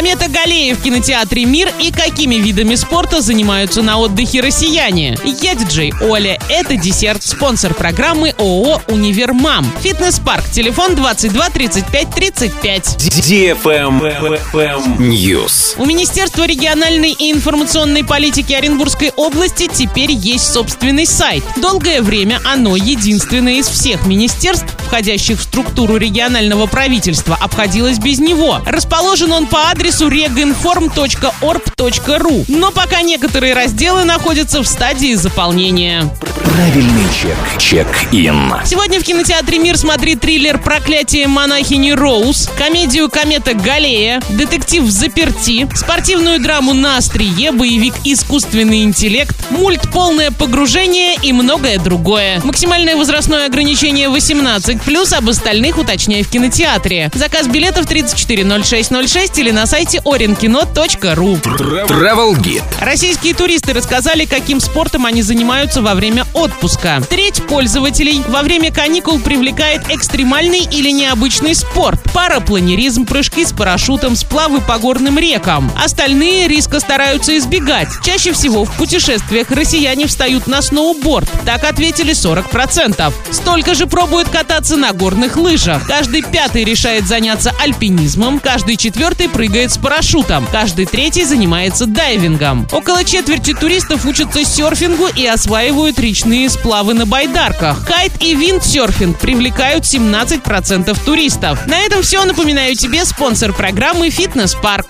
Комета Галея в кинотеатре «Мир» и какими видами спорта занимаются на отдыхе россияне. Я диджей Оля. Это десерт. Спонсор программы ООО «Универмам». Фитнес-парк. Телефон 22 35 35. News. У Министерства региональной и информационной политики Оренбургской области теперь есть собственный сайт. Долгое время оно единственное из всех министерств, входящих в структуру регионального правительства, обходилось без него. Расположен он по адресу reginform.org.ru. Но пока некоторые разделы находятся в стадии заполнения. Правильный чек. Чек-ин. Сегодня в кинотеатре «Мир» смотри триллер «Проклятие монахини Роуз», комедию «Комета Галея», детектив «В заперти», спортивную драму «На острие», боевик «Искусственный интеллект», мульт «Полное погружение» и многое другое. Максимальное возрастное ограничение 18+, об остальных уточняй в кинотеатре. Заказ билетов 340606 или на сайте orinkino.ru. Travel Guide. Российские туристы рассказали, каким спортом они занимаются во время отпуска. Треть пользователей во время каникул привлекает экстремальный или необычный спорт. Парапланеризм, прыжки с парашютом, сплавы по горным рекам. Остальные риска стараются избегать. Чаще всего в путешествиях россияне встают на сноуборд. Так ответили 40%. Столько же пробуют кататься на горных лыжах. Каждый пятый решает заняться альпинизмом, каждый четвертый прыгает с парашютом, каждый третий занимается дайвингом. Около четверти туристов учатся серфингу и осваивают речные сплавы на байдарках. Кайт и виндсерфинг привлекают 17% туристов. На этом все. Напоминаю тебе спонсор программы «Фитнес-парк».